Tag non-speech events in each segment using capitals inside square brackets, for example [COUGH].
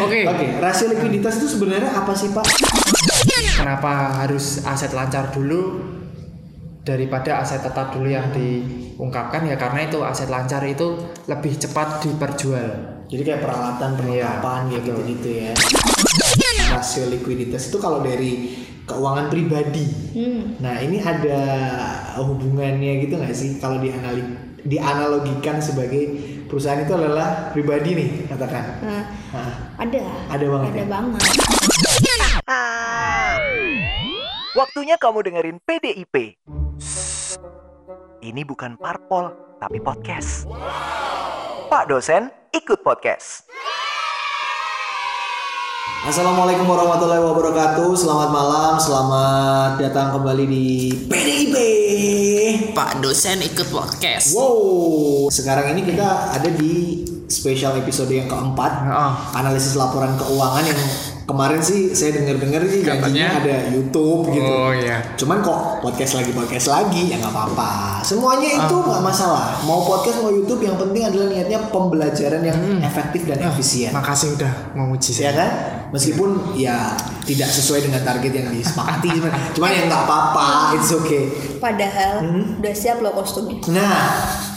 Oke. Oke, rasio likuiditas itu sebenarnya apa sih Pak? Kenapa harus aset lancar dulu daripada aset tetap dulu yang diungkapkan ya karena itu aset lancar itu lebih cepat diperjual. Jadi kayak peralatan perlengkapan Iya, kayak betul. gitu-gitu ya. Rasio likuiditas itu kalau dari keuangan pribadi. Hmm. Nah ini ada hubungannya gitu nggak sih kalau dianali dianalogikan sebagai perusahaan itu adalah pribadi nih katakan. Nah, Nah, ada. Ada banget Ada ya? banget. Waktunya kamu dengerin PDIP. Ini bukan parpol, tapi podcast. Pak dosen, ikut podcast. Assalamualaikum warahmatullahi wabarakatuh. Selamat malam, selamat datang kembali di PDIP. Pak dosen ikut podcast. Wow, sekarang ini kita ada di special episode yang keempat, Heeh. analisis laporan keuangan yang kemarin sih saya dengar-dengar sih janjinya ada YouTube gitu. Oh iya. Cuman kok podcast lagi podcast lagi ya nggak apa-apa. Semuanya itu nggak masalah. Mau podcast mau YouTube yang penting adalah niatnya pembelajaran yang efektif dan efisien. Makasih udah memuji Ya saya. kan? Meskipun ya tidak sesuai dengan target yang disepakati, cuman, cuman ya nggak apa-apa, it's okay. Padahal Hmm? udah siap loh kostumnya. Nah,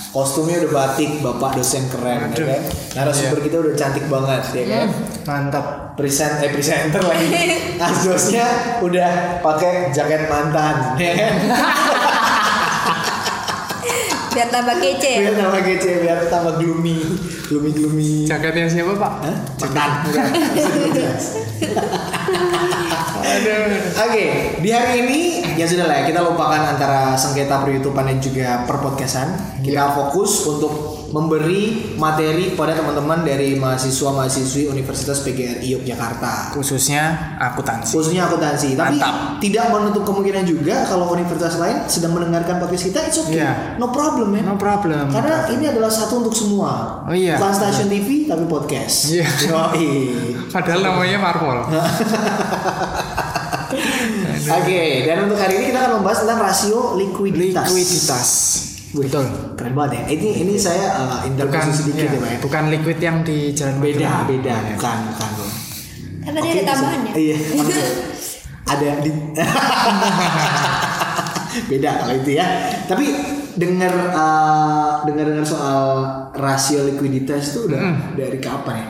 kostumnya udah batik, bapak dosen keren, Aduh. ya kan? Narasumber kita udah cantik banget, ya kan? Mantap. Present, eh presenter lagi. [LAUGHS] Asdosnya udah pakai jaket mantan, ya kan? [LAUGHS] Biar tambah kece. Biar tambah kece, biar tambah gloomy, gloomy gloomy. Jaketnya siapa pak? Hah? Mantan, [LAUGHS] bukan? Jelas. Oke, di hari ini ya sudah lah ya, kita lupakan antara sengketa per YouTubean dan juga per podcastan. Kita fokus untuk memberi materi kepada teman-teman dari mahasiswa-mahasiswi Universitas PGRI Yogyakarta. Khususnya akuntansi. Khususnya akuntansi, tapi Mantap. tidak menutup kemungkinan juga kalau universitas lain sedang mendengarkan podcast kita, it's okay, Iya. no problem man. No problem. Karena ini adalah satu untuk semua. Oh iya. Bukan stasiun TV tapi podcast. Iya. Yoi. Padahal namanya Marvel. [LAUGHS] Oke, dan untuk hari ini kita akan membahas tentang rasio likuiditas. Likuiditas. Betul. Keren banget ya. Ini ini saya uh, Bukan intervensi sedikit ya, ya, Pak ya. bukan liquid yang di jalan Beda, Magelang. beda, Iya. bukan, bukan loh. Kan tadi ada bisa. tambahannya. Iya. ada di [LAUGHS] beda kalau itu ya. Tapi dengar uh, dengar dengar soal rasio likuiditas itu udah Hmm. dari kapan ya?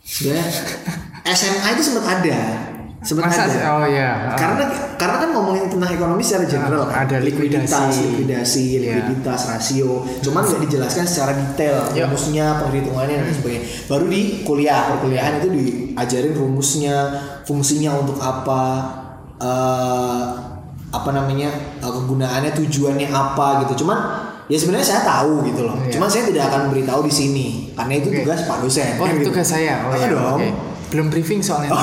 Sebenarnya SMA itu sempat ada. Sempat Masa? Oh iya. Karena karena kan ngomongin tentang ekonomi secara general kan. Ah, ada likuiditas, likuidasi. likuidasi, Iya. likuiditas, rasio. Cuman nggak dijelaskan secara detail Yuk. rumusnya, penghitungannya dan sebagainya. Baru di kuliah perkuliahan itu diajarin rumusnya, fungsinya untuk apa, eh, apa namanya, eh, kegunaannya, tujuannya apa gitu. Cuman ya sebenarnya saya tahu gitu loh. Iya. Cuman saya tidak akan beritahu di sini karena itu Oke. tugas Pak dosen. Oh kan gitu. tugas saya. Oh Ah, iya. dong. oke. Belum briefing soalnya. [LAUGHS]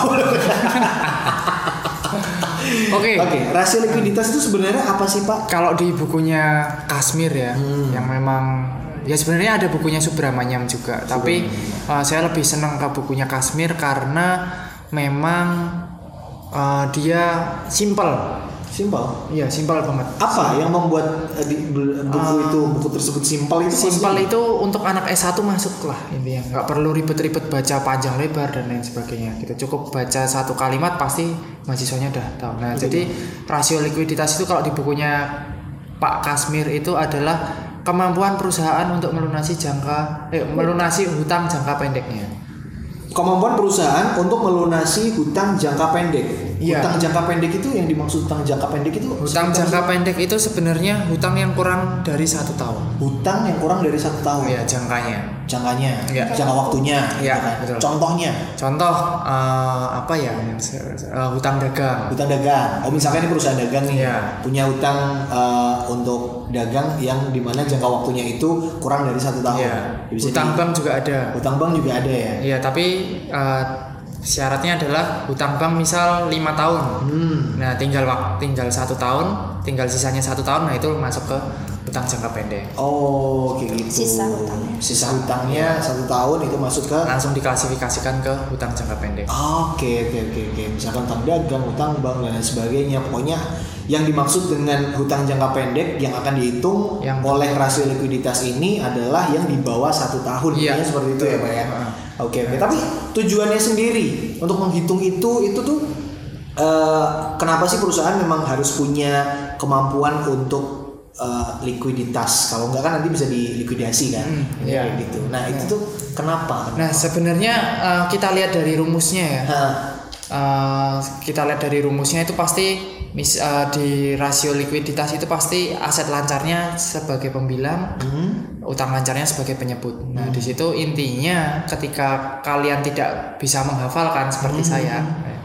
Oke. Oke, rasio likuiditas itu sebenarnya apa sih Pak? Kalau di bukunya Kasmir ya, yang memang ya sebenarnya ada bukunya Subramanyam juga, tapi uh, saya lebih senang ke bukunya Kasmir karena memang uh, dia simple. Simpel. Iya, simpel banget. apa yang membuat eh, di, bu- buku itu buku tersebut simpel itu Simpel itu untuk anak S1 masuk lah intinya. Nggak perlu ribet-ribet baca panjang lebar dan lain sebagainya. Gitu. Cukup baca satu kalimat pasti mahasiswanya udah tahu. Nah, jadi rasio likuiditas itu kalau di bukunya Pak Kasmir itu adalah kemampuan perusahaan untuk melunasi jangka eh, melunasi hutang jangka pendeknya. kemampuan perusahaan untuk melunasi hutang jangka pendek Iya. hutang jangka pendek itu yang dimaksud hutang jangka pendek itu Hutang jangka pendek itu sebenarnya hutang yang kurang dari satu tahun. hutang yang kurang dari satu tahun Ya, jangkanya. jangkanya Iya. jangka waktunya Iya, gitu kan. betul. contohnya Contoh eh, apa ya? Eh, hutang dagang. hutang dagang oh misalkan ini perusahaan dagang nih Iya. punya hutang eh, untuk dagang yang di mana jangka waktunya itu kurang dari satu tahun Iya. Ya, Hutang di- bank juga ada. hutang bank juga ada ya Iya, tapi eh, syaratnya adalah hutang bank misal lima tahun. hmm. Nah, tinggal wak- tinggal satu tahun, tinggal sisanya satu tahun, nah itu masuk ke hutang jangka pendek. Oh, kayak gitu. Sisa hutangnya. Sisa hutangnya satu tahun itu masuk ke. Langsung diklasifikasikan ke hutang jangka pendek. Oke, oke, oke, oke. Misalkan hutang dagang, hutang bank dan lain sebagainya. Pokoknya yang dimaksud dengan hutang jangka pendek yang akan dihitung Yang- oleh rasio likuiditas ini adalah yang di bawah satu tahun. Iya. Seperti itu ya, pak ya. Oke oke. Tapi tujuannya sendiri untuk menghitung itu itu tuh eh, kenapa sih perusahaan memang harus punya kemampuan untuk eh, likuiditas? Kalau enggak kan nanti bisa dilikuidasi kan? Hmm, Ya, iya. gitu. Nah itu tuh kenapa? Nah sebenarnya eh, kita lihat dari rumusnya ya. Hah, Eh, kita lihat dari rumusnya itu pasti mis, eh, di rasio likuiditas itu pasti aset lancarnya sebagai pembilang, hmm, utang lancarnya sebagai penyebut. Nah di situ intinya ketika kalian tidak bisa menghafalkan seperti saya, ya,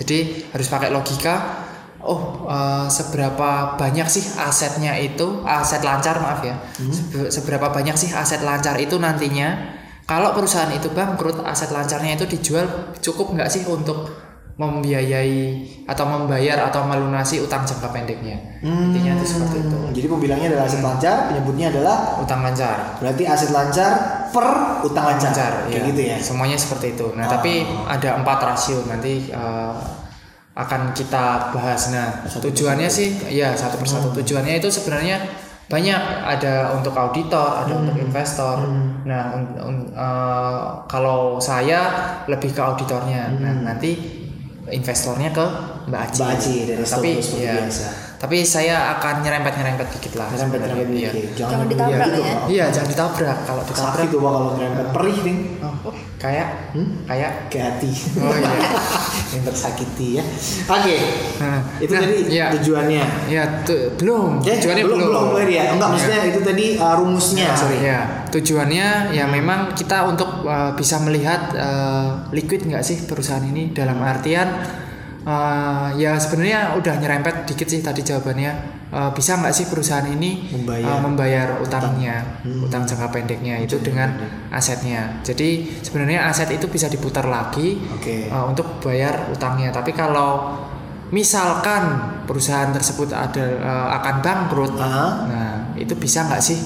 jadi harus pakai logika. Oh eh, seberapa banyak sih asetnya itu aset lancar maaf ya, Sebe- seberapa banyak sih aset lancar itu nantinya kalau perusahaan itu bangkrut, aset lancarnya itu dijual cukup nggak sih untuk membiayai atau membayar atau melunasi utang jangka pendeknya? Intinya itu seperti itu. Hmm, Jadi pembilangnya adalah aset lancar, penyebutnya adalah Utang lancar. berarti aset lancar per utang lancar, Lancar, kayak ya. gitu ya. Semuanya seperti itu. Nah, Oh. tapi ada empat rasio nanti eh, akan kita bahas. Nah, tujuannya sih, ya satu persatu. Tujuannya itu sebenarnya banyak. Ada untuk auditor, ada untuk investor. Nah, un- un- eh, kalau saya lebih ke auditornya. Nah, nanti investornya ke Mbak Aci. Mbak Aci dari tapi ya, biasa. tapi saya akan nyerempet nyerempet dikit lah. Nyerempet sebenarnya. nyerempet Iya. dikit. Jangan dulu ditabrak gitu, ya. Iya, jangan ditabrak. Kalau ditabrak Sakit tuh kalau nyerempet perih nih. Oh, kayak kayak ke hati Oh, iya. [LAUGHS] yang tersakiti ya oke Nah, itu nah, tadi iya. tujuannya ya tu- belum Eh, tujuannya belum belum belum ya enggak Iya. maksudnya itu tadi uh, rumusnya sorry ya tujuannya ya memang kita untuk uh, bisa melihat uh, liquid nggak sih perusahaan ini dalam artian uh, ya sebenarnya udah nyerempet dikit sih tadi jawabannya Uh, bisa nggak sih perusahaan ini Membayar. uh, membayar utangnya utang jangka pendeknya itu dengan asetnya jadi sebenarnya aset itu bisa diputar lagi Oke. uh, untuk bayar utangnya. Tapi kalau misalkan perusahaan tersebut ada uh, akan bangkrut, Ah. nah itu bisa nggak sih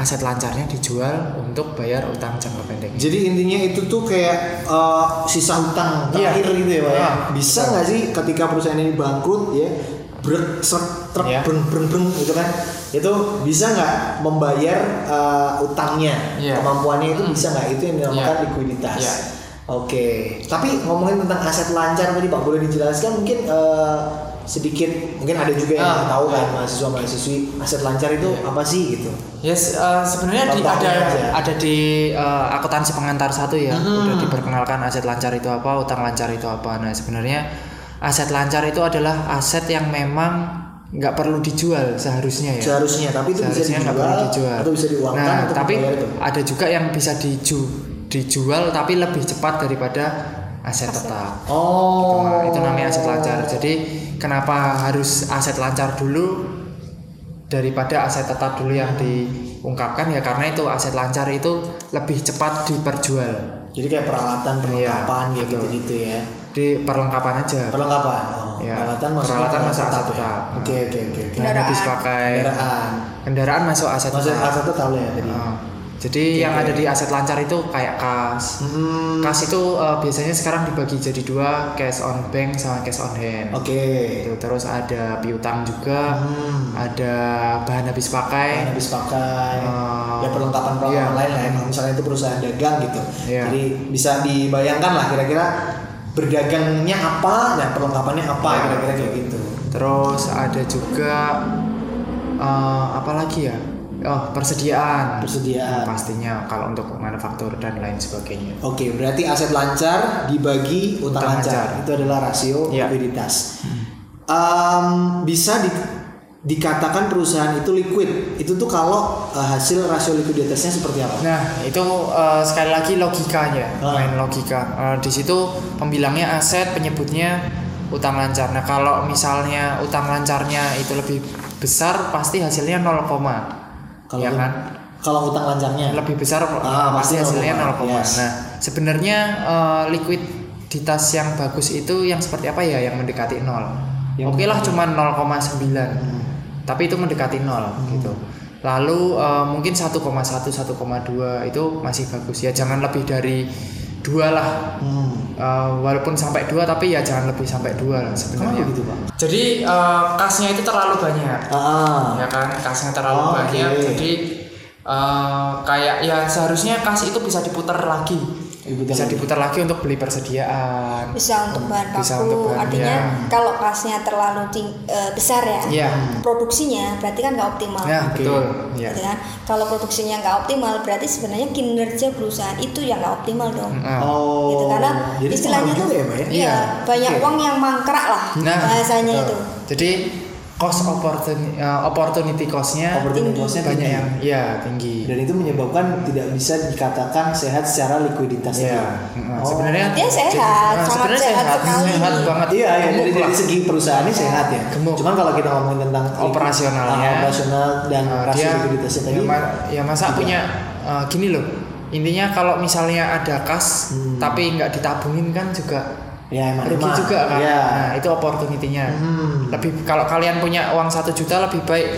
aset lancarnya dijual untuk bayar utang jangka pendeknya? jadi intinya itu tuh kayak uh, sisa hutang Iya. terakhir gitu ya Pak ya Ah, bisa nggak sih ketika perusahaan ini bangkrut ya brek seret truk Iya. breng breng breng gitu kan itu bisa nggak membayar uh, utangnya Iya. kemampuannya itu bisa nggak itu yang dinamakan Iya. likuiditas Iya. oke tapi ngomongin tentang aset lancar tadi pak boleh dijelaskan mungkin uh, sedikit mungkin ada juga yang Ah, tahu kan iya. mahasiswa mahasiswi aset lancar itu apa sih gitu Yes, uh, sebenarnya di, ada aja. ada di uh, akuntansi pengantar satu ya, udah diperkenalkan aset lancar itu apa, utang lancar itu apa. Nah sebenarnya aset lancar itu adalah aset yang memang nggak perlu dijual seharusnya ya. seharusnya tapi itu bisa Seharusnya nggak dijual, perlu dijual. atau bisa diuangkan Nah, tapi itu ada juga yang bisa diju, dijual tapi lebih cepat daripada aset tetap. oh Nah, itu namanya aset lancar. Jadi kenapa harus aset lancar dulu daripada aset tetap dulu yang diungkapkan ya karena itu aset lancar itu lebih cepat diperjual jadi kayak peralatan perlengkapan Iya, kayak betul. gitu gitu ya di perlengkapan aja. perlengkapan oh, Ya, peralatan masuk peralatan masuk aset ya? tetap. oke oke oke habis pakai kendaraan kendaraan masuk aset masuk tetap. aset tetap ya tadi Ah, jadi yang ada di aset lancar itu kayak kas. Hmm, Kas itu eh, biasanya sekarang dibagi jadi dua, cash on bank sama cash on hand. oke Gitu. Terus ada piutang juga, Hmm. ada bahan habis pakai. habis pakai Eh, ya perlengkapan perlengkapan iya. lain lah ya misalnya itu perusahaan dagang gitu Iya. jadi bisa dibayangkan lah kira-kira berdagangnya apa dan perlengkapannya apa kira-kira kayak gitu Terus ada juga eh, apa lagi ya? Oh persediaan. Persediaan. Pastinya kalau untuk manufaktur dan lain sebagainya. Oke, berarti aset lancar dibagi utang, Utang lancar. lancar. Itu adalah rasio Iya. likuiditas. Em, bisa di- dikatakan perusahaan itu liquid. Itu tuh kalau eh, hasil rasio likuiditasnya seperti apa? Nah itu eh, sekali lagi logikanya, Ah. main logika. Eh, di situ pembilangnya aset, penyebutnya utang lancar. Nah kalau misalnya utang lancarnya itu lebih besar, pasti hasilnya 0, Kalau ya kan? kalau utang lancarnya Lebih besar Ah, pasti pasti hasilnya 0, 0, yes. Nah sebenarnya eh, likuiditas yang bagus itu yang seperti apa ya? Yang mendekati 0 Yang Oke lah cuma 0,9 tapi itu mendekati 0 gitu. Lalu eh, mungkin 1,1 1,2 itu masih bagus ya. Jangan lebih dari dua lah. Hmm. Eh, walaupun sampai dua tapi ya jangan lebih sampai dua lah Kenapa sebenarnya gitu, Pak? jadi eh, kasnya itu terlalu banyak. Ah, ya kan? Kasnya terlalu Oh, banyak. Oke. jadi eh, kayak ya seharusnya kas itu bisa diputar lagi Diputar bisa lagi. diputar lagi untuk beli persediaan. bisa untuk bahan baku Bisa untuk bahan, artinya ya. kalau kasnya terlalu ting- eh, besar ya Iya. produksinya berarti kan nggak optimal Ya, betul. Ya. Gitu kan? kalau produksinya nggak optimal berarti sebenarnya kinerja perusahaan itu yang nggak optimal dong Nah, Oh. gitu karena jadi istilahnya tuh ya, ya? iya, banyak Oke. uang yang mangkrak lah Nah, bahasanya betul. itu Jadi cost opportunity, opportunity cost-nya Opportunity Tinggi. cost-nya banyak tinggi. yang ya tinggi. dan itu menyebabkan tidak bisa dikatakan sehat secara likuiditas Iya. itu. Mm, Oh. Sebenarnya Dia sehat, nah, sangat sebenarnya sehat sekali. sehat banget. Iya, ya, dari, dari segi perusahaannya sehat ya. Gemuk. Cuman kalau kita ngomongin tentang Operasionalnya. Operasional dan Nah, rasio dia likuiditasnya tadi. ya, ma- ya masa tidak. punya eh, gini loh. Intinya kalau misalnya ada kas Hmm. tapi nggak ditabungin kan juga ya emang rugi juga kan. Ya. Nah, itu opportunity-nya. Hmm. Lebih kalau kalian punya uang satu juta lebih baik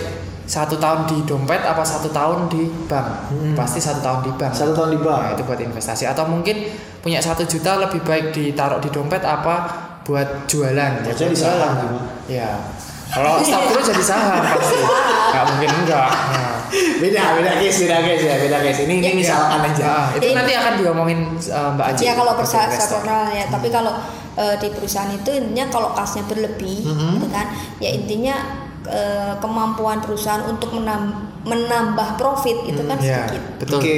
satu tahun di dompet apa satu tahun di bank? Hmm. Pasti satu tahun di bank. Satu tahun di bank. Nah, itu buat investasi atau mungkin punya satu juta lebih baik ditaruh di dompet apa buat jualan? Harusnya buat di saham jualan. gitu. Ya. Kalau staf dulu jadi saham pasti. Nggak mungkin enggak. Nah. [LAUGHS] beda beda case beda case ya beda case ini ini misalkan aja Nah, itu Ini- nanti akan diomongin uh, Mbak Aji. ya kalau personal ya tapi kalau eh, di perusahaan itu intinya kalau kasnya berlebih Mhm. gitu kan ya intinya eh, kemampuan perusahaan untuk menam- menambah profit itu kan Ya, sedikit betul. Oke.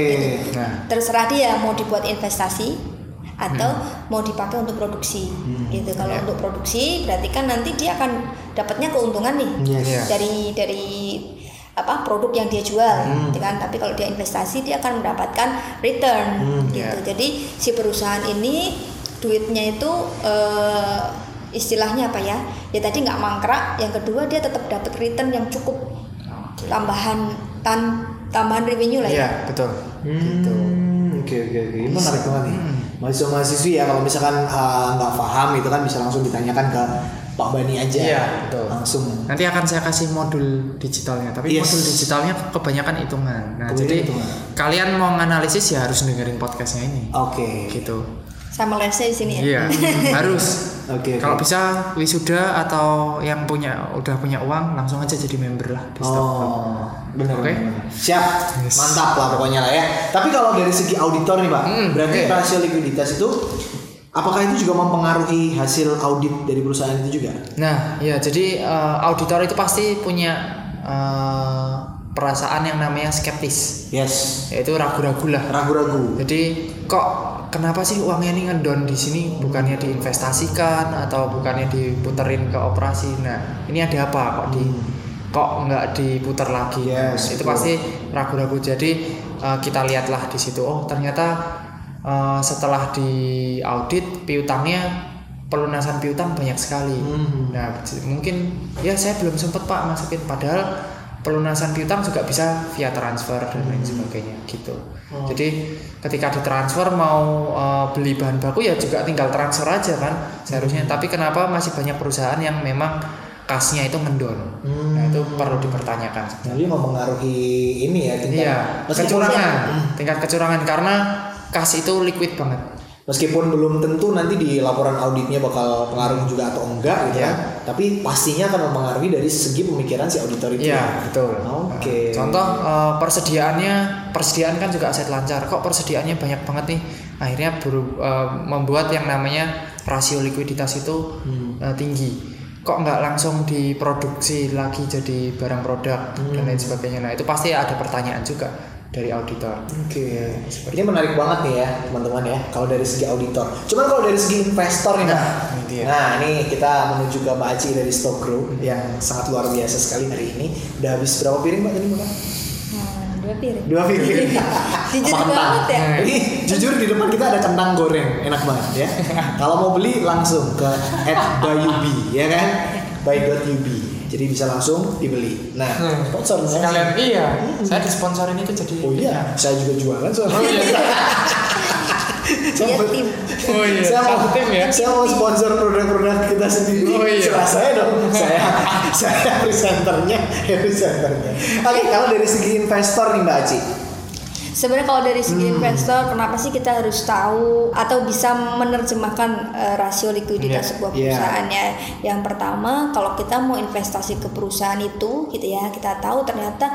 Nah, terserah dia mau dibuat investasi atau mau dipakai untuk produksi. Gitu. Kalau Ya. untuk produksi berarti kan nanti dia akan dapatnya keuntungan nih. Yes. Dari dari apa produk yang dia jual gitu kan. Tapi kalau dia investasi dia akan mendapatkan return gitu ya. jadi si perusahaan ini duitnya itu eh, istilahnya apa ya? Ya tadi nggak mangkrak yang kedua dia tetap dapat return yang cukup tambahan tan tambahan revenue lah ya. Iya, betul. Gitu. Hmm, Oke oke oke, ini menarik banget nih. Mahasiswa mahasiswi ya kalau misalkan uh, nggak paham itu kan bisa langsung ditanyakan ke Pak Bani aja. Iya, betul. Langsung. Nanti akan saya kasih modul digitalnya, tapi Yes. modul digitalnya kebanyakan hitungan. Nah, Kebanyakan jadi hitungan. kalian mau nganalisis ya harus dengerin podcastnya ini. Oke. Gitu. sama lesnya di sini ya Iya, [LAUGHS] harus. Oke. Kalau oke. bisa wisuda atau yang punya udah punya uang langsung aja jadi member lah di. Oh, benar. Oke. benar. Siap. Yes. Mantap lah pokoknya lah ya. Tapi kalau dari segi auditor nih Pak, Hmm, berarti oke. rasio likuiditas itu apakah itu juga mempengaruhi hasil audit dari perusahaan itu juga? Nah, ya jadi eh, auditor itu pasti punya eh, perasaan yang namanya skeptis, Yes. yaitu ragu-ragu lah. Ragu-ragu. Jadi kok kenapa sih uangnya ini ngedon di sini bukannya diinvestasikan atau bukannya diputerin ke operasi? Nah, ini ada apa kok di kok nggak diputar lagi? Yes, itu betul. pasti ragu-ragu. Jadi eh, kita lihatlah di situ. Oh, ternyata eh, setelah di audit piutangnya pelunasan piutang banyak sekali. Hmm. Nah, mungkin ya saya belum sempet Pak masukin padahal pelunasan piutang juga bisa via transfer dan lain sebagainya gitu. Oh. Jadi ketika ditransfer mau uh, beli bahan baku ya juga tinggal transfer aja kan seharusnya. Tapi kenapa masih banyak perusahaan yang memang kasnya itu mendon? Nah, itu perlu dipertanyakan. Jadi mempengaruhi ini ya tingkat Iya, kecurangan, tingkat kecurangan karena kas itu liquid banget. Meskipun belum tentu nanti di laporan auditnya bakal pengaruh juga atau enggak gitu Iya. kan. Tapi pastinya akan mempengaruhi dari segi pemikiran si auditor itu. Iya, betul. Oke. Nah, Contoh eh, persediaannya, persediaan kan juga aset lancar. Kok persediaannya banyak banget nih? Akhirnya beru- eh, membuat yang namanya rasio likuiditas itu Hmm. eh, tinggi. Kok nggak langsung diproduksi lagi jadi barang produk dan Hmm. lain sebagainya. Nah itu pasti ada pertanyaan juga dari auditor. Oke. Ini menarik banget nih ya, teman-teman ya. Kalau dari segi auditor. Cuman kalau dari segi investor nih. Nah, ini dia. Nah, nih kita menuju ke Mbak Aci dari Stock Group yang sangat luar biasa sekali hari ini. Udah habis berapa piring, Mbak tadi, Mbak? Nah, dua piring Dua piring. Jujur Apa kentang? banget ya. Ini jujur di depan kita ada kentang goreng, enak banget ya. [LAUGHS] Kalau mau beli langsung ke @bayubi ya kan? by.ub. Jadi bisa langsung dibeli. Nah, sponsor saya. Sekalian iya, saya disponsorin itu jadi. Oh iya, saya juga jualan soalnya. [LAUGHS] Dia tim [LAUGHS] Oh iya, saya mau tim ya. Saya mau sponsor produk-produk kita sendiri. Oh iya. Serah saya dong. saya [LAUGHS] saya presenternya, ya presenternya. Oke, kalau dari segi investor nih Mbak Aci. Sebenarnya kalau dari segi Hmm. investor, kenapa sih kita harus tahu atau bisa menerjemahkan eh, rasio likuiditas Iya. sebuah Iya. perusahaan ya? Yang pertama, kalau kita mau investasi ke perusahaan itu, gitu ya, kita tahu ternyata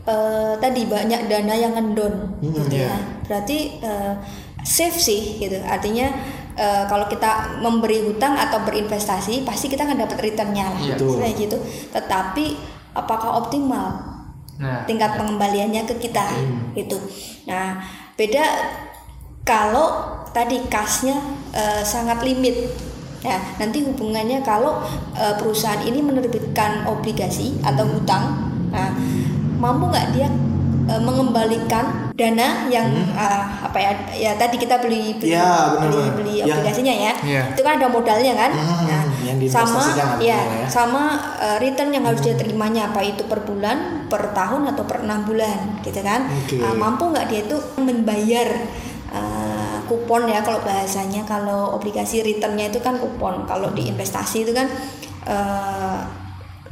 eh, tadi banyak dana yang ngendon, gitu iya. ya. Berarti eh, safe sih gitu. Artinya eh, kalau kita memberi hutang atau berinvestasi pasti kita akan dapat returnnya lah. Iya. Betul. Kayak gitu. Tetapi apakah optimal? Nah, tingkat pengembaliannya ke kita Hmm. Gitu. Nah, beda kalau tadi kasnya eh, sangat limit. Ya, nanti hubungannya kalau eh, perusahaan ini menerbitkan obligasi atau hutang, nah, mampu nggak dia eh, mengembalikan dana yang eh, apa ya? Ya tadi kita beli beli Hmm. Ya, beli, beli Yang- obligasinya ya. Iya. Itu kan ada modalnya kan. Hmm, Nah, yang sama diinvestasikan ya, ya. sama uh, return yang harus dia terimanya apa itu per bulan, per tahun atau per enam bulan, gitu kan? Oke. Uh, mampu nggak dia itu membayar uh, kupon ya kalau bahasanya kalau obligasi returnnya itu kan kupon, kalau di investasi itu kan uh,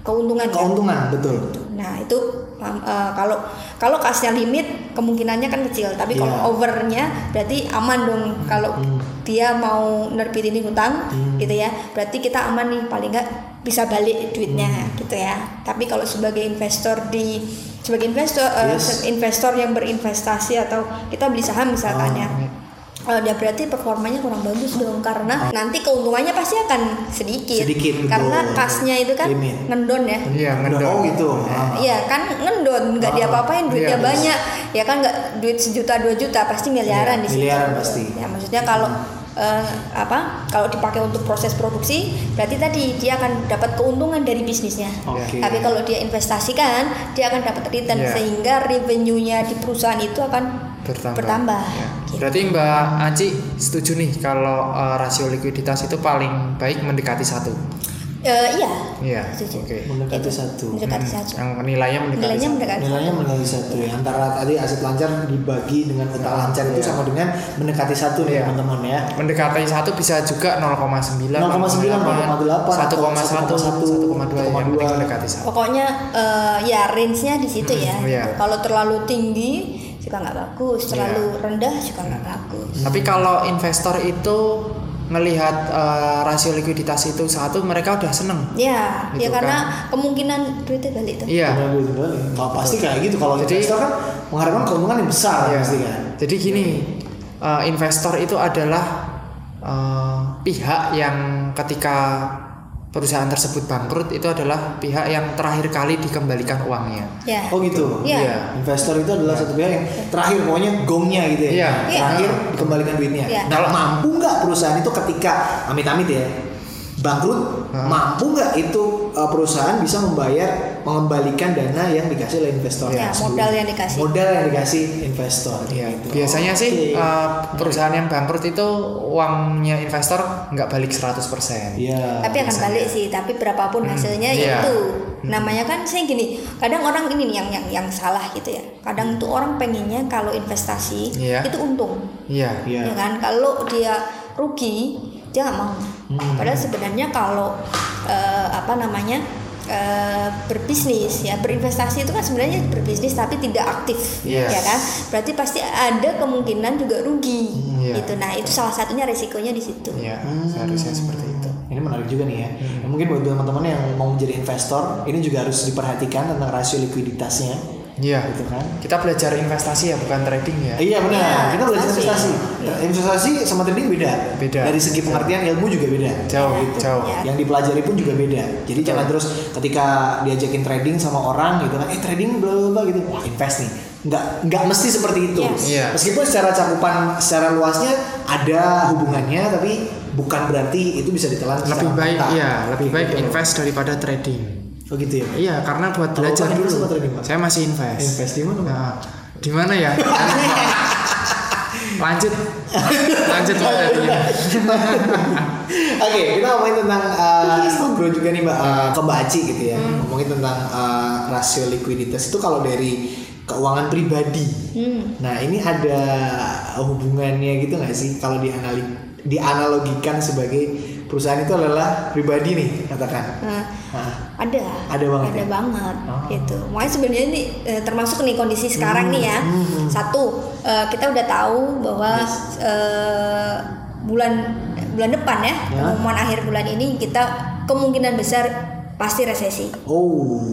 keuntungan. kan? Keuntungan betul. Nah itu uh, kalau kalau kasnya limit kemungkinannya kan kecil, tapi Iya. kalau overnya berarti aman dong kalau Hmm. dia mau nerbitin hutang gitu ya, berarti kita aman nih paling nggak bisa balik duitnya Hmm. gitu ya. Tapi kalau sebagai investor di sebagai investor uh, Yes. investor yang berinvestasi atau kita beli saham misalkan Oh, ya. Uh, ya berarti performanya kurang bagus dong karena nanti keuntungannya pasti akan sedikit, Sedikit, karena kasnya itu kan Limit. ngendon ya iya ngendor. Oh gitu. Ah. Iya kan ngendon nggak Ah, diapa-apain duitnya iya. banyak ya kan nggak duit sejuta dua juta pasti miliaran Iya, di situ miliaran pasti. ya maksudnya kalau eh, apa kalau dipakai untuk proses produksi berarti tadi dia akan dapat keuntungan dari bisnisnya Oke. tapi kalau dia investasikan dia akan dapat return Iya. sehingga revenue-nya di perusahaan itu akan bertambah. bertambah. Ya. Gitu. Berarti Mbak Aci setuju nih kalau uh, rasio likuiditas itu paling baik mendekati satu. Eh, iya Iya. Oke. Mendekati Itu, satu. mendekati Hmm, satu Yang nilainya mendekati nilainya satu. mendekati Nilainya mendekati satu ya. Antara tadi aset lancar dibagi dengan utang lancar itu Iya. sama dengan mendekati satu nih Iya. teman-teman ya. Mendekati satu bisa juga 0,9, 0,9, 0,8, 1,1, 1,2 yang penting 1,2. mendekati satu. Pokoknya eh, ya range-nya di situ ya. Hmm, iya. gitu. Kalau terlalu tinggi juga nggak bagus, terlalu rendah juga nggak bagus. Tapi kalau investor itu melihat uh, rasio likuiditas itu satu, mereka udah seneng. Ya, Gitu ya karena kemungkinan duitnya balik tuh. Iya. Nggak pasti kayak gitu kalau Jadi- investor kan mengharapkan keuntungan yang besar Iya. pasti kan. Jadi gini, uh, investor itu adalah uh, pihak yang ketika perusahaan tersebut bangkrut itu adalah pihak yang terakhir kali dikembalikan uangnya. Ya. Oh gitu. Iya. Iya. Investor itu adalah satu pihak yang terakhir pokoknya gongnya gitu ya. Iya. Terakhir Iya. dikembalikan duitnya. Iya. Nah, mampu nggak perusahaan itu ketika amit-amit ya bangkrut, Hah? mampu nggak itu uh, perusahaan bisa membayar mengembalikan dana yang dikasih oleh investor? Ya, modal yang dikasih. Modal yang dikasih investor. Iya. gitu. Biasanya sih Oke. uh, perusahaan yang bangkrut itu uangnya investor nggak balik 100%. Iya. Tapi akan balik sih, tapi berapapun hasilnya iya. itu. Namanya kan saya gini, kadang orang ini nih yang yang yang salah gitu ya. Kadang tuh orang pengennya kalau investasi Iya. itu untung. Iya. Iya. ya kan kalau dia rugi dia nggak mau Hmm. padahal sebenarnya kalau eh, apa namanya eh, berbisnis ya berinvestasi itu kan sebenarnya berbisnis tapi tidak aktif Yes. ya kan berarti pasti ada kemungkinan juga rugi Iya. gitu nah itu salah satunya resikonya di situ Iya, seharusnya seperti itu. Ini menarik juga nih ya. Nah, mungkin buat teman-teman yang mau menjadi investor, ini juga harus diperhatikan tentang rasio likuiditasnya, Iya. gitu kan? Kita belajar investasi ya, bukan trading ya. Iya benar. Iya, kita belajar investasi. investasi. Investasi sama trading beda. Beda. Dari segi pengertian ilmu juga beda. Jauh, Iya. jauh. Iya. Yang dipelajari pun juga beda. Jadi jangan terus ketika diajakin trading sama orang gitu kan, eh trading bla bla bla gitu, wah invest nih. Nggak nggak mesti seperti itu. Yes. Iya. Meskipun secara cakupan secara luasnya ada hubungannya, tapi bukan berarti itu bisa ditelan. Lebih baik iya, lebih baik Gitu. invest daripada trading. Oh gitu ya. Iya, karena buat belajar dulu. Saya masih invest. Invest di mana? Nah, di mana ya? [LAUGHS] lanjut. lanjut tadi. [LAUGHS] Oke, kita ngomongin tentang uh, ngobrol juga nih Mbak uh, ke Mbak Aci gitu ya. Hmm. Ngomongin tentang uh, rasio likuiditas itu kalau dari keuangan pribadi. Hmm. Nah, ini ada hubungannya gitu nggak sih kalau dianali dianalogikan sebagai perusahaan itu adalah pribadi nih katakan. Nah, Nah, ada Ada banget ada ya? banget Oh. gitu makanya sebenarnya ini eh, termasuk nih kondisi sekarang nih ya satu eh, kita udah tahu bahwa eh, bulan bulan depan ya, Ya. pengumuman akhir bulan ini kita kemungkinan besar pasti resesi oh.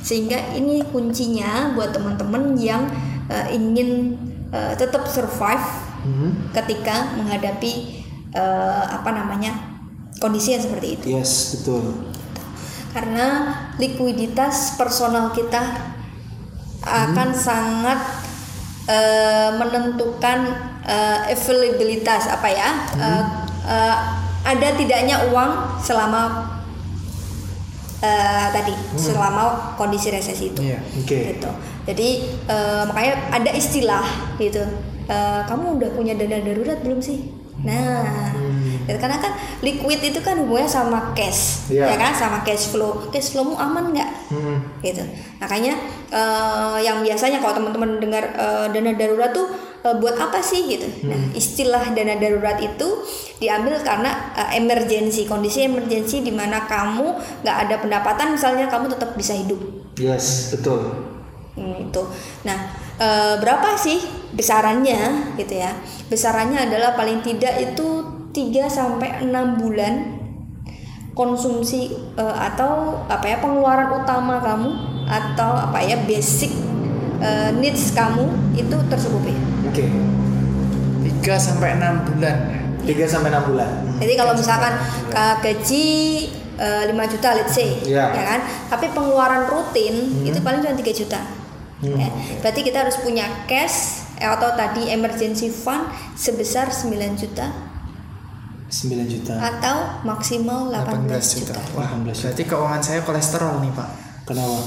sehingga ini kuncinya buat teman-teman yang eh, ingin eh, tetap survive ketika menghadapi eh, apa namanya kondisi yang seperti itu. Yes, betul. karena likuiditas personal kita akan sangat eh, menentukan eh, availabilitas apa ya eh, eh, ada tidaknya uang selama eh, tadi selama kondisi resesi itu. Iya, oke. gitu. Jadi eh, makanya ada istilah gitu Eh, kamu udah punya dana darurat belum sih? Nah gitu. karena kan liquid itu kan hubungannya sama cash Iya. ya kan sama cash flow cash flowmu aman nggak Hmm. gitu makanya eh, yang biasanya kalau teman-teman dengar eh, dana darurat tuh eh, buat apa sih gitu nah istilah dana darurat itu diambil karena eh, emergency kondisi emergency di mana kamu nggak ada pendapatan misalnya kamu tetap bisa hidup Yes, betul. Hmm, itu. Nah, eh, berapa sih besarannya gitu ya? Besarannya adalah paling tidak itu 3 sampai 6 bulan konsumsi eh, atau apa ya pengeluaran utama kamu atau apa ya basic eh, needs kamu itu tercukupi. Oke. 3 sampai 6 bulan ya. 3 sampai 6 bulan. Jadi kalau misalkan eh, gaji eh, 5 juta let's say Iya. ya kan, tapi pengeluaran rutin itu paling cuma 3 juta. Ya. Berarti kita harus punya cash atau tadi emergency fund sebesar 9 juta 9 juta. atau maksimal 18, 18 juta. juta. Wah, 18 juta. berarti keuangan saya kolesterol nih, Pak. Kenapa?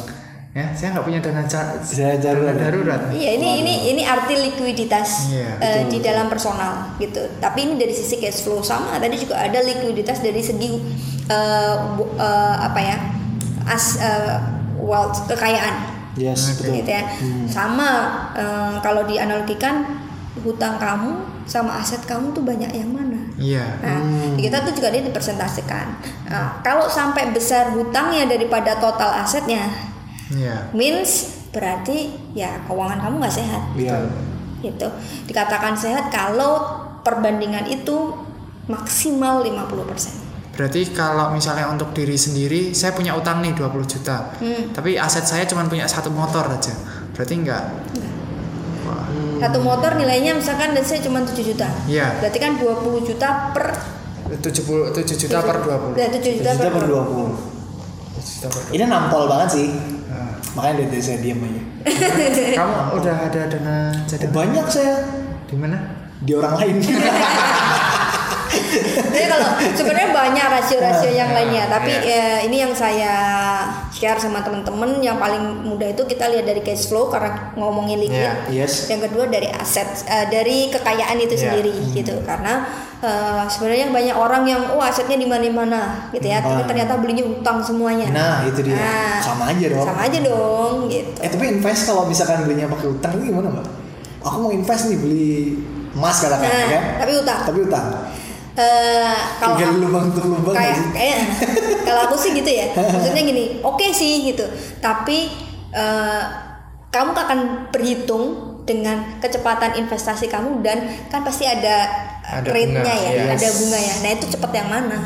Ya, saya nggak punya dana ca- Dana darurat. darurat. Iya ini ini ini arti likuiditas Iya, eh, di dalam personal gitu. Tapi ini dari sisi cash flow sama. Tadi juga ada likuiditas dari segi eh, bu- eh, apa ya as eh, wealth kekayaan Yes, betul. gitu ya. Sama eh, kalau dianalogikan hutang kamu sama aset kamu tuh banyak yang mana? Iya. Nah, di kita tuh juga dia dipresentasikan. Nah, kalau sampai besar hutangnya daripada total asetnya, Iya. means berarti ya keuangan kamu nggak sehat. Iya. Gitu. Dikatakan sehat kalau perbandingan itu maksimal 50%. Berarti kalau misalnya untuk diri sendiri, saya punya utang nih 20 juta. Hmm. Tapi aset saya cuma punya satu motor aja. Berarti enggak. Wah. Satu motor nilainya misalkan let's say cuma 7 juta. Iya. Berarti kan 20 juta per 70 7 juta per 20. Ya, 7 juta, Juta per per 20. 7 juta per Ini nampol banget sih. Nah. Makanya dari saya diam aja. [LAUGHS] Kamu udah ada dana cadangan Banyak saya di mana? di orang lain. [LAUGHS] Jadi kalau sebenarnya banyak rasio-rasio yang lainnya, tapi Iya. eh, ini yang saya share sama teman-teman yang paling mudah itu kita lihat dari cash flow karena ngomongin liquid. Iya. yes. Yang kedua dari aset, eh, dari kekayaan itu Iya. sendiri gitu. Karena eh, sebenarnya banyak orang yang oh asetnya di mana-mana gitu ya, tapi Ah. ternyata belinya utang semuanya. Nah, itu dia. Nah, Sama aja dong. Sama aja dong gitu. Eh tapi invest kalau misalkan belinya pakai utang itu gimana mbak? Aku mau invest nih beli emas katakan Nah, ya kan? tapi utang. Tapi utang. Eh, kalau lubang untuk lubang kayak sih? kayak [LAUGHS] kalau aku sih gitu ya maksudnya gini oke sih gitu tapi eh, kamu akan berhitung dengan kecepatan investasi kamu dan kan pasti ada, Ada rate-nya bunga, ya yes. ada bunga ya nah itu cepat yang mana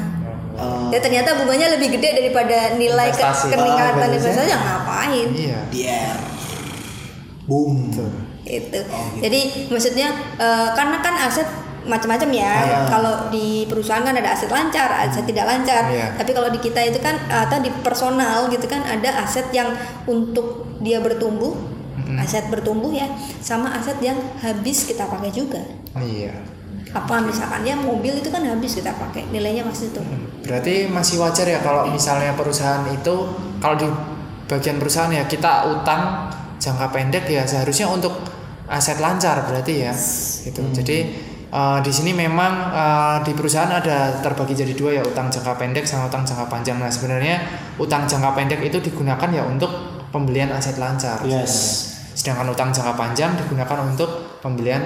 Eh, ya ternyata bunganya lebih gede daripada nilai ke, Investasi. keningkatan Ah, investasi ya ngapain Iya. biar boom. gitu. Oh, gitu. Jadi maksudnya eh, karena kan aset macam-macam ya. Ah. Kalau di perusahaan kan ada aset lancar, aset tidak lancar. Iya. Tapi kalau di kita itu kan atau di personal gitu kan ada aset yang untuk dia bertumbuh, aset bertumbuh ya, sama aset yang habis kita pakai juga. Iya. Apa misalkan ya mobil itu kan habis kita pakai, nilainya pasti itu. Berarti masih wajar ya kalau misalnya perusahaan itu kalau di bagian perusahaan ya kita utang jangka pendek ya seharusnya untuk aset lancar berarti ya gitu. Jadi eh, di sini memang eh, di perusahaan ada terbagi jadi dua ya utang jangka pendek sama utang jangka panjang. Nah sebenarnya utang jangka pendek itu digunakan ya untuk pembelian aset lancar. Yes. sebenarnya. Sedangkan utang jangka panjang digunakan untuk pembelian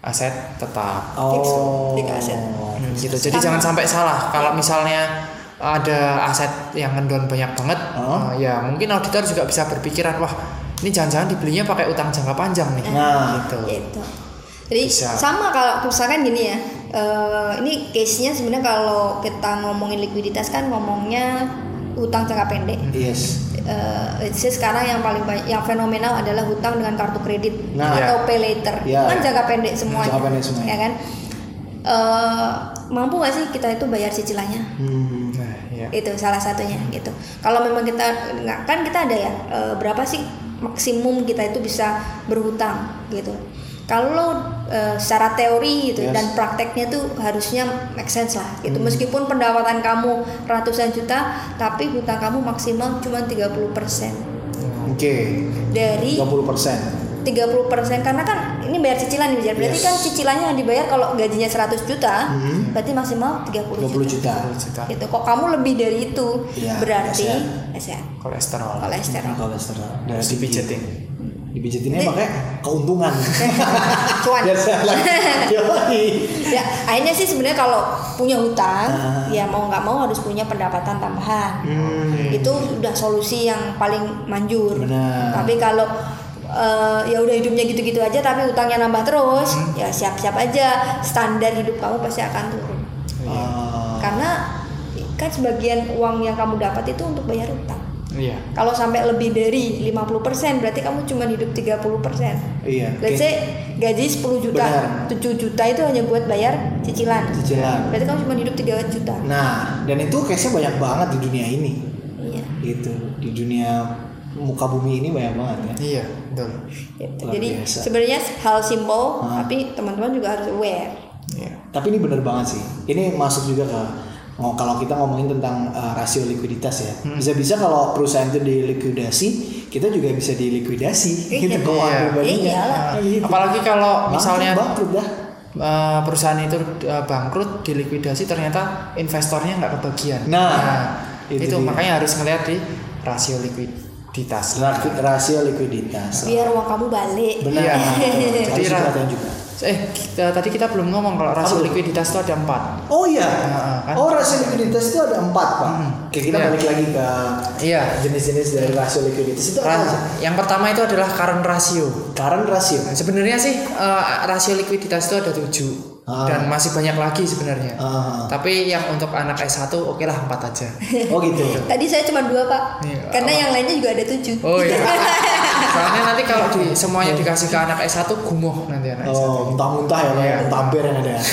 aset tetap. Oh. Aset. Hmm, gitu. Jadi jangan sampai salah kalau misalnya ada aset yang ngendon banyak banget, Oh. eh, ya mungkin auditor juga bisa berpikiran wah ini jangan-jangan dibelinya pakai utang jangka panjang nih. Nah. gitu. Gitu. Jadi Bisa. sama kalau misalkan gini ya, eh, ini case-nya sebenarnya kalau kita ngomongin likuiditas kan ngomongnya utang jangka pendek. Yes. say sekarang yang paling banyak yang fenomenal adalah hutang dengan kartu kredit Nah. atau pay later Ya. kan jangka pendek semuanya Jangka pendek semuanya. ya kan Eh, mampu nggak sih kita itu bayar cicilannya Hmm. Nah, iya. itu salah satunya gitu kalau memang kita nggak kan kita ada ya eh, berapa sih maksimum kita itu bisa berhutang gitu kalau eh, secara teori gitu Yes. dan prakteknya tuh harusnya make sense lah gitu meskipun pendapatan kamu ratusan juta tapi hutang kamu maksimal cuma 30% Oke. dari 30 persen. 30% karena kan ini bayar cicilan nih berarti Yes. kan cicilannya yang dibayar kalau gajinya 100 juta Hmm. berarti maksimal 30, 30 juta. juta gitu kok kamu lebih dari itu Iya, berarti kasihan. kolesterol kolesterol Kolesterol. Harus dipijetin Dipijetinnya pakai keuntungan. [LAUGHS] cuan [LAUGHS] ya akhirnya sih sebenarnya kalau punya hutang Ah. ya mau nggak mau harus punya pendapatan tambahan Hmm. itu udah solusi yang paling manjur Benar. tapi kalau eh, ya udah hidupnya gitu-gitu aja tapi hutangnya nambah terus Hmm. ya siap-siap aja standar hidup kamu pasti akan turun Ah. karena kan sebagian uang yang kamu dapat itu untuk bayar hutang iya kalau sampai lebih dari 50% berarti kamu cuma hidup 30% Iya. Let's say gaji 10 juta, Benar. 7 juta itu hanya buat bayar cicilan. Cicilan. Berarti kamu cuma hidup 3 juta. Nah, dan itu case-nya banyak banget di dunia ini. Iya. Gitu. Di dunia muka bumi ini banyak banget ya. iya betul Gitu. Jadi biasa. sebenarnya hal simple, Hah? tapi teman-teman juga harus aware. iya Tapi ini bener banget sih. Ini masuk juga ke oh, kalau kita ngomongin tentang uh, rasio likuiditas ya. Hmm. Bisa-bisa kalau perusahaan itu dilikuidasi, kita juga bisa dilikuidasi Iya. gitu keuangan Iya. pribadinya. Iyalah. Nah, gitu. apalagi kalau misalnya bangkrut dah. eh, perusahaan itu eh, bangkrut dilikuidasi ternyata investornya nggak kebagian Nah, itu, itu dia. makanya harus ngeliat di rasio likuiditas Ra- Rasio likuiditas. Biar uang kamu balik. Benar. Iya. Jadi Jadi juga. Eh kita, tadi kita belum ngomong kalau rasio Apa? likuiditas itu ada empat Oh iya. Nah, kan? Oh rasio likuiditas itu ada empat pak. Oke kita Iya. balik lagi ke iya jenis-jenis dari rasio likuiditas itu apa? Ra- yang pertama itu adalah current ratio Current rasio. Nah, sebenarnya sih eh, rasio likuiditas itu ada tujuh Ah. dan masih banyak lagi sebenarnya Ah. tapi yang untuk anak S1 oke lah empat aja Oh gitu. [LAUGHS] Tadi saya cuma dua pak, Iya, karena apa? yang lainnya juga ada tujuh. oh iya [LAUGHS] soalnya nanti kalau di semuanya dikasih ke anak S1 gumoh nanti anak S1 Oh muntah-muntah ya. Iya. Muntah yang ada. [LAUGHS]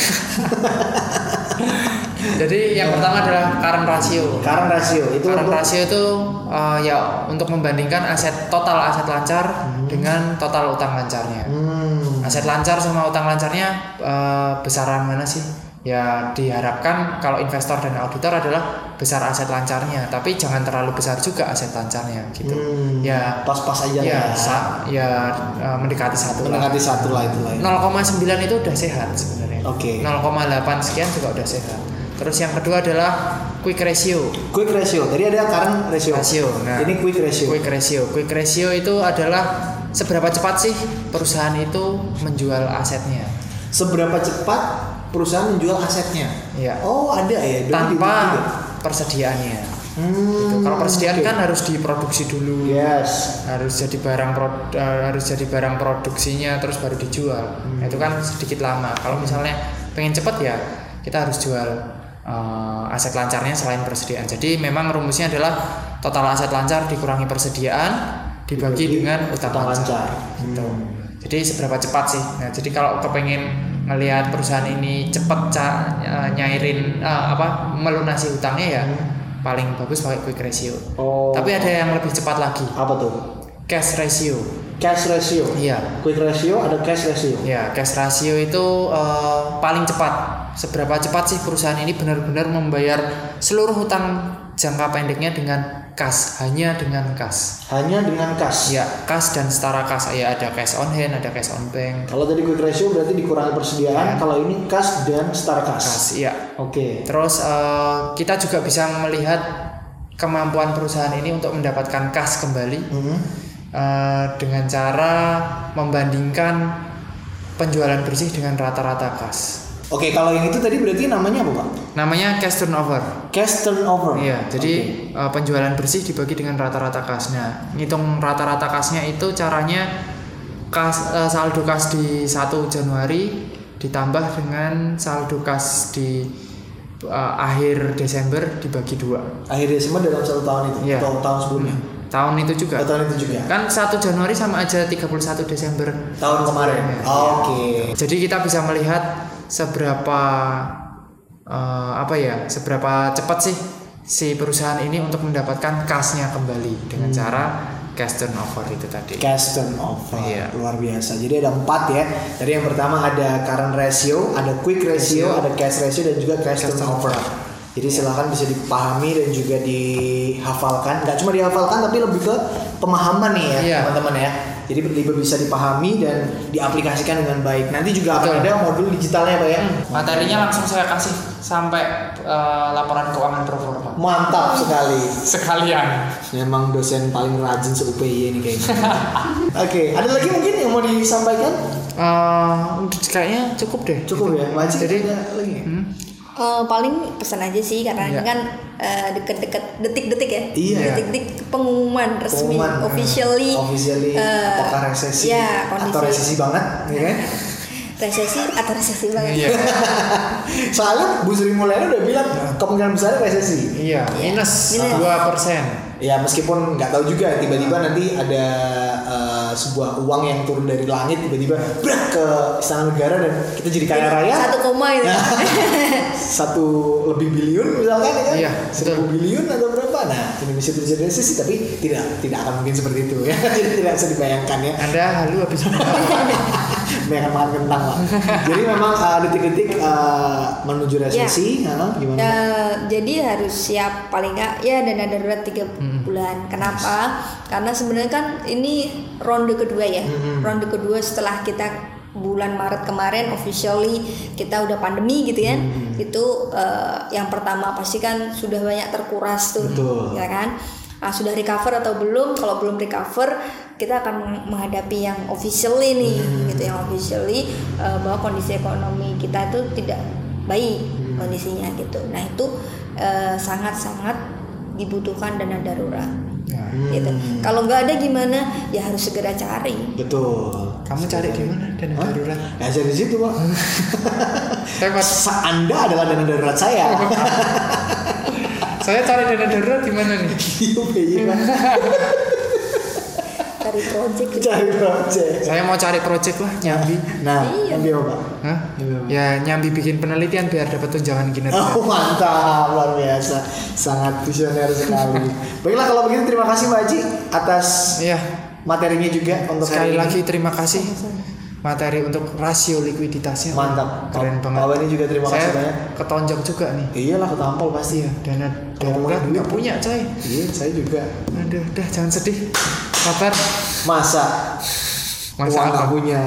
jadi yang pertama adalah current ratio Current rasio itu current untuk- ratio itu eh, ya untuk membandingkan aset total aset lancar dengan total utang lancarnya Hmm. aset lancar sama utang lancarnya eh, besaran mana sih? Ya diharapkan kalau investor dan auditor adalah besar aset lancarnya, tapi jangan terlalu besar juga aset lancarnya gitu. Hmm. Ya Pas-pas aja ya sa- ya eh, mendekati satu lah. Mendekati satu lah itu lah. ya. 0,9 itu udah sehat sebenarnya. Oke. 0,8 sekian juga udah sehat. Terus yang kedua adalah quick ratio. Quick ratio. Tadi ada current ratio. Ratio. Nah, Ini quick ratio. Quick ratio. Quick ratio itu adalah seberapa cepat sih perusahaan itu menjual asetnya. Seberapa cepat perusahaan menjual asetnya? Iya. Oh ada ya. Tanpa juga. persediaannya. Hmm, Gitu. Kalau persediaan oke. kan harus diproduksi dulu, Yes. harus jadi barang prod- eh, harus jadi barang produksinya terus baru dijual. Hmm. Itu kan sedikit lama. Kalau misalnya pengen cepet ya kita harus jual eh, aset lancarnya selain persediaan. Jadi memang rumusnya adalah total aset lancar dikurangi persediaan dibagi Dibagi dengan utang utang lancar. lancar. Gitu. Hmm. Jadi seberapa cepat sih? Nah, jadi kalau kepengen ngelihat perusahaan ini cepet ca- eh, nyairin eh, apa melunasi utangnya ya paling bagus pakai quick ratio. Hmm. Oh. Tapi ada yang lebih cepat lagi, Apa tuh? cash ratio. Cash ratio. Iya. Quick ratio ada cash ratio. Ya, cash ratio itu eh, paling cepat. Seberapa cepat sih perusahaan ini benar-benar membayar seluruh hutang jangka pendeknya dengan kas, hanya dengan kas. Hanya dengan cash. Ya, kas dan setara kas. Ya, ada cash on hand, ada cash on bank. Kalau tadi quick ratio berarti dikurangi persediaan. Iya. Kalau ini cash dan setara Kas, cash. iya. Oke. Terus eh, kita juga bisa melihat kemampuan perusahaan ini untuk mendapatkan kas kembali Hmm. eh, dengan cara membandingkan penjualan bersih dengan rata-rata kas. Oke, kalau yang itu tadi berarti namanya apa, Pak? Namanya cash turnover. Cash turnover. Iya, jadi eh, penjualan bersih dibagi dengan rata-rata kas. Nah, ngitung rata-rata kasnya itu caranya kas eh, saldo kas di 1 Januari ditambah dengan saldo kas di eh, akhir Desember dibagi dua. Akhir Desember dalam satu tahun itu Iya. atau tahun sebelumnya. tahun itu juga. Oh, tahun itu juga. Kan 1 Januari sama aja 31 Desember. Tahun kemarin. Iya. Oke. Jadi kita bisa melihat seberapa eh, apa ya, seberapa cepat sih si perusahaan ini untuk mendapatkan kasnya kembali dengan Hmm. cara cash turnover itu tadi. Cash turnover Iya. luar biasa. Jadi ada empat ya. Tadi yang pertama ada current ratio, ada quick ratio, Ratio. ada cash ratio dan juga cash Cash turnover. turnover. Jadi silahkan bisa dipahami dan juga dihafalkan. Gak cuma dihafalkan tapi lebih ke pemahaman nih ya Iya. teman-teman ya. Jadi lebih bisa dipahami dan diaplikasikan dengan baik. Nanti juga akan ada modul digitalnya pak ya. Materinya langsung saya kasih sampai eh, laporan keuangan pro forma. Mantap sekali. Sekalian. Memang dosen paling rajin se UPY ini kayaknya. [LAUGHS] Oke, ada lagi mungkin yang mau disampaikan? Eh, kayaknya cukup deh. Cukup ya, Wajib Jadi ada lagi. hmm, Eh, paling pesan aja sih karena ini Iya. kan eh, deket-deket detik-detik ya. Iya. Detik-detik pengumuman resmi Pengumuman, eh, officially. officially eh, apakah resesi atau kondisi resesi banget ya kan? [LAUGHS] resesi atau resesi banget. Iya. [LAUGHS] Soalnya Bu Sri Mulyani udah bilang kemungkinan besar resesi. Iya, minus Minus. dua persen. Ya meskipun nggak tahu juga tiba-tiba nanti ada sebuah uang yang turun dari langit tiba-tiba brak ke istana negara dan kita jadi kaya raya. Satu koma itu. Nah, [LAUGHS] satu lebih biliun misalkan ya kan? Iya, seribu biliun atau berapa? Nah Indonesia terjadi resesi tapi tidak tidak akan mungkin seperti itu ya. [LAUGHS] Jadi tidak bisa dibayangkan ya. Anda halu habis [LAUGHS] Banyak makan kentang lah. [LAUGHS] Jadi memang uh, detik-detik uh, menuju resesi, nah, gimana? Eh, jadi harus siap paling nggak ya dana darurat tiga bulan. Kenapa? Karena sebenarnya kan ini ronde kedua ya. Ronde kedua setelah kita bulan Maret kemarin officially kita udah pandemi gitu ya. Itu eh, yang pertama pasti kan sudah banyak terkuras tuh, Betul. ya kan? Ah, sudah recover atau belum? Kalau belum recover, kita akan menghadapi yang officially nih, gitu yang officially eh, bahwa kondisi ekonomi kita itu tidak baik kondisinya gitu. Nah itu eh, sangat-sangat dibutuhkan dana darurat. Ya. Gitu. Kalau nggak ada gimana? Ya harus segera cari. Betul. Kamu cari di mana dana Hah? darurat? Ya dari situ pak. [LAUGHS] Anda adalah dana darurat saya. [LAUGHS] saya cari dana darurat di mana nih? Iya, iya. Cari project gitu. Cari project. Saya mau cari project lah nyambi. Nah, Iya. yang apa pak? Hah? Iya. Ya nyambi bikin penelitian biar dapat tunjangan kinerja. Oh mantap, luar biasa, sangat visioner sekali. Baiklah kalau begitu terima kasih Mbak Haji atas Iya. materinya juga untuk hari Sekali ini. lagi terima kasih materi untuk rasio likuiditasnya. Mantap. Keren banget. Pak Bani juga terima kasih Saya banyak. ketonjok juga nih. Iyalah ketampol pasti ya. Dana darurat nggak duit. punya coy. Iya, saya juga. Aduh, udah jangan sedih. Sabar. Masa Masa uang apa? punya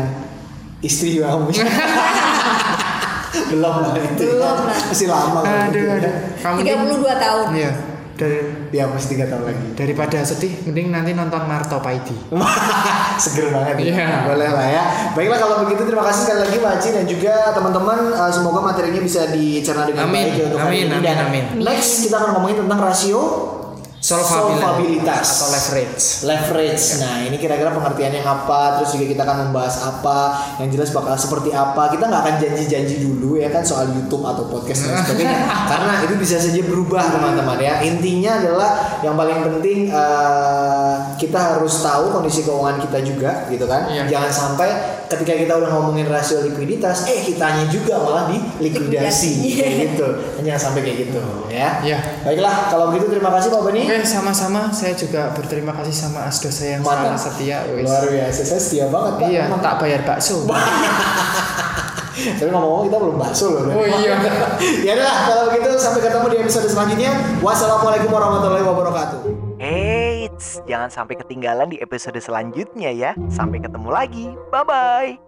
istri juga punya. [LAUGHS] Belum lah itu. Belum lah. Masih lama. Aduh, aduh. Kamu 32 tahun. Iya. Dari Ya masih tiga tahun lagi. daripada sedih, mending nanti nonton Marto Paidi. [LAUGHS] Seger banget ya. Iya. Boleh lah ya. Baiklah kalau begitu terima kasih sekali lagi Pak Haji dan juga teman-teman uh, semoga materinya bisa dicerna dengan Amin. baik ya untuk hari Amin, ini. amin, Dan amin. Next kita akan ngomongin tentang rasio Solvabilitas. solvabilitas atau leverage. leverage. Nah, ini kira-kira pengertiannya apa? Terus juga kita akan membahas apa? Yang jelas bakal seperti apa? Kita nggak akan janji-janji dulu ya kan soal YouTube atau podcast dan sebagainya. [LAUGHS] Karena itu bisa saja berubah teman-teman ya. Intinya adalah yang paling penting eh, kita harus tahu kondisi keuangan kita juga gitu kan. Iya. Jangan sampai ketika kita udah ngomongin rasio likuiditas, eh kitanya juga malah di likuidasi gitu. Jangan sampai kayak gitu ya. Iya. Baiklah, kalau begitu terima kasih Pak Bani. Oke, sama-sama. Saya juga berterima kasih sama asdos saya yang sangat setia. wis. Luar biasa, saya setia banget Pak. Iya, tak bayar bakso. [LAUGHS] Tapi ngomong-ngomong kita belum bakso loh. Oh iya. [LAUGHS] ya udah kalau begitu sampai ketemu di episode selanjutnya. Wassalamualaikum warahmatullahi wabarakatuh. Eits, jangan sampai ketinggalan di episode selanjutnya ya. Sampai ketemu lagi. Bye-bye.